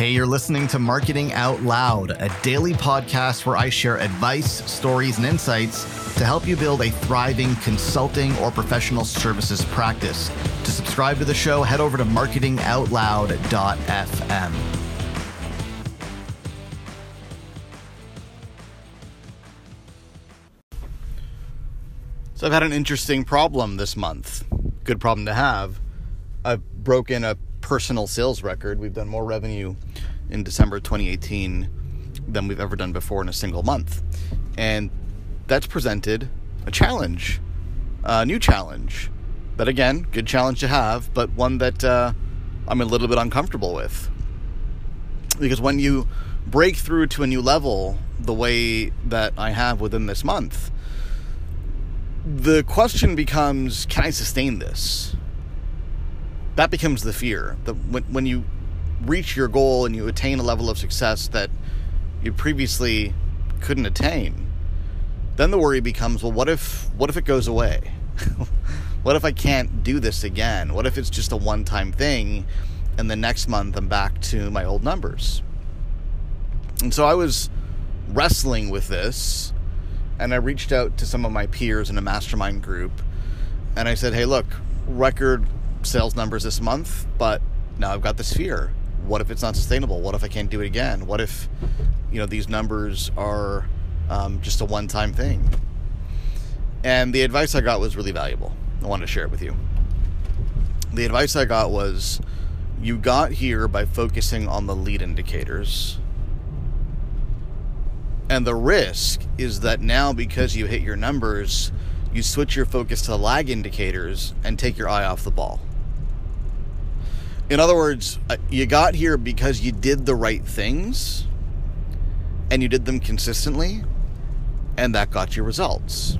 Hey, you're listening to Marketing Out Loud, a daily podcast where I share advice, stories, and insights to help you build a thriving consulting or professional services practice. To subscribe to the show, head over to marketingoutloud.fm. So, I've had an interesting problem this month. Good problem to have. I've broken a personal sales record. We've done more revenue in December 2018 than we've ever done before in a single month. And that's presented a challenge, a new challenge. But again, good challenge to have, but one that uh, I'm a little bit uncomfortable with. Because when you break through to a new level the way that I have within this month, the question becomes can I sustain this? That becomes the fear. That when when you reach your goal and you attain a level of success that you previously couldn't attain, then the worry becomes, well, what if what if it goes away? what if I can't do this again? What if it's just a one-time thing and the next month I'm back to my old numbers? And so I was wrestling with this and I reached out to some of my peers in a mastermind group and I said, "Hey, look, record sales numbers this month, but now I've got this fear. What if it's not sustainable? What if I can't do it again? What if, you know, these numbers are um, just a one-time thing? And the advice I got was really valuable. I wanted to share it with you. The advice I got was you got here by focusing on the lead indicators. And the risk is that now, because you hit your numbers, you switch your focus to lag indicators and take your eye off the ball. In other words, uh, you got here because you did the right things and you did them consistently, and that got you results.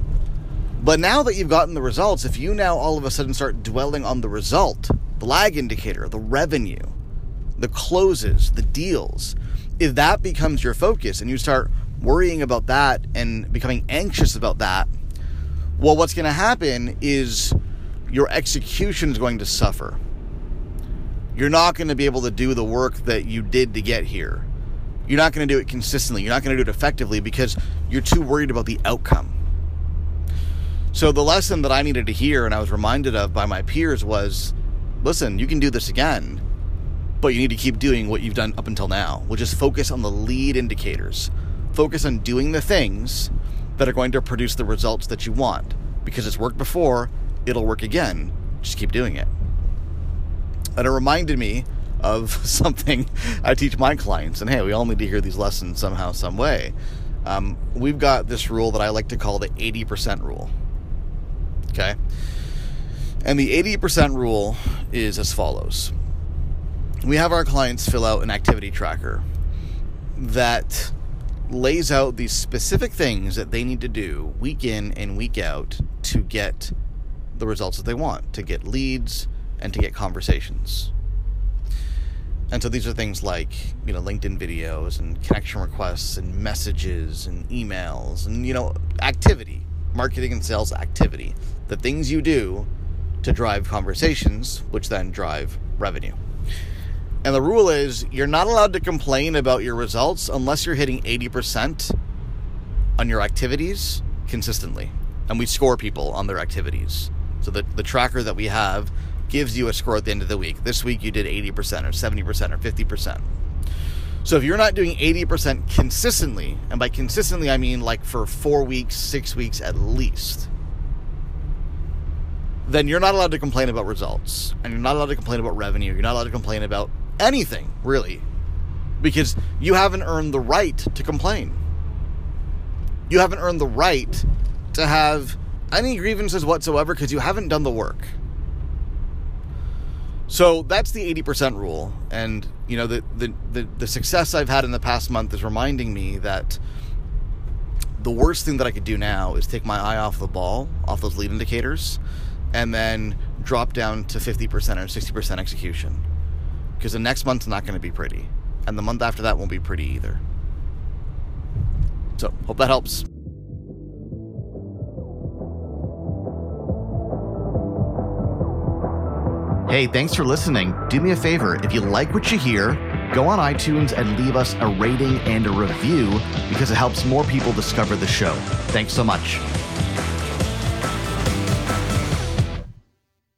But now that you've gotten the results, if you now all of a sudden start dwelling on the result, the lag indicator, the revenue, the closes, the deals, if that becomes your focus and you start worrying about that and becoming anxious about that, well, what's going to happen is your execution is going to suffer you're not going to be able to do the work that you did to get here. You're not going to do it consistently. You're not going to do it effectively because you're too worried about the outcome. So, the lesson that I needed to hear and I was reminded of by my peers was listen, you can do this again, but you need to keep doing what you've done up until now, which is focus on the lead indicators. Focus on doing the things that are going to produce the results that you want. Because it's worked before, it'll work again. Just keep doing it. And it reminded me of something I teach my clients. And hey, we all need to hear these lessons somehow, some way. Um, we've got this rule that I like to call the 80% rule. Okay. And the 80% rule is as follows we have our clients fill out an activity tracker that lays out these specific things that they need to do week in and week out to get the results that they want, to get leads, and to get conversations. And so these are things like, you know, LinkedIn videos and connection requests and messages and emails and, you know, activity, marketing and sales activity, the things you do to drive conversations, which then drive revenue. And the rule is you're not allowed to complain about your results unless you're hitting 80% on your activities consistently. And we score people on their activities. So the, the tracker that we have gives you a score at the end of the week. This week you did 80% or 70% or 50%. So if you're not doing 80% consistently, and by consistently I mean like for four weeks, six weeks at least, then you're not allowed to complain about results. And you're not allowed to complain about revenue. You're not allowed to complain about anything, really. Because you haven't earned the right to complain. You haven't earned the right to have any grievances whatsoever because you haven't done the work. So that's the 80% rule. And, you know, the, the, the, the, success I've had in the past month is reminding me that the worst thing that I could do now is take my eye off the ball, off those lead indicators, and then drop down to 50% or 60% execution. Because the next month's not going to be pretty. And the month after that won't be pretty either. So, hope that helps. Hey, thanks for listening. Do me a favor if you like what you hear, go on iTunes and leave us a rating and a review because it helps more people discover the show. Thanks so much.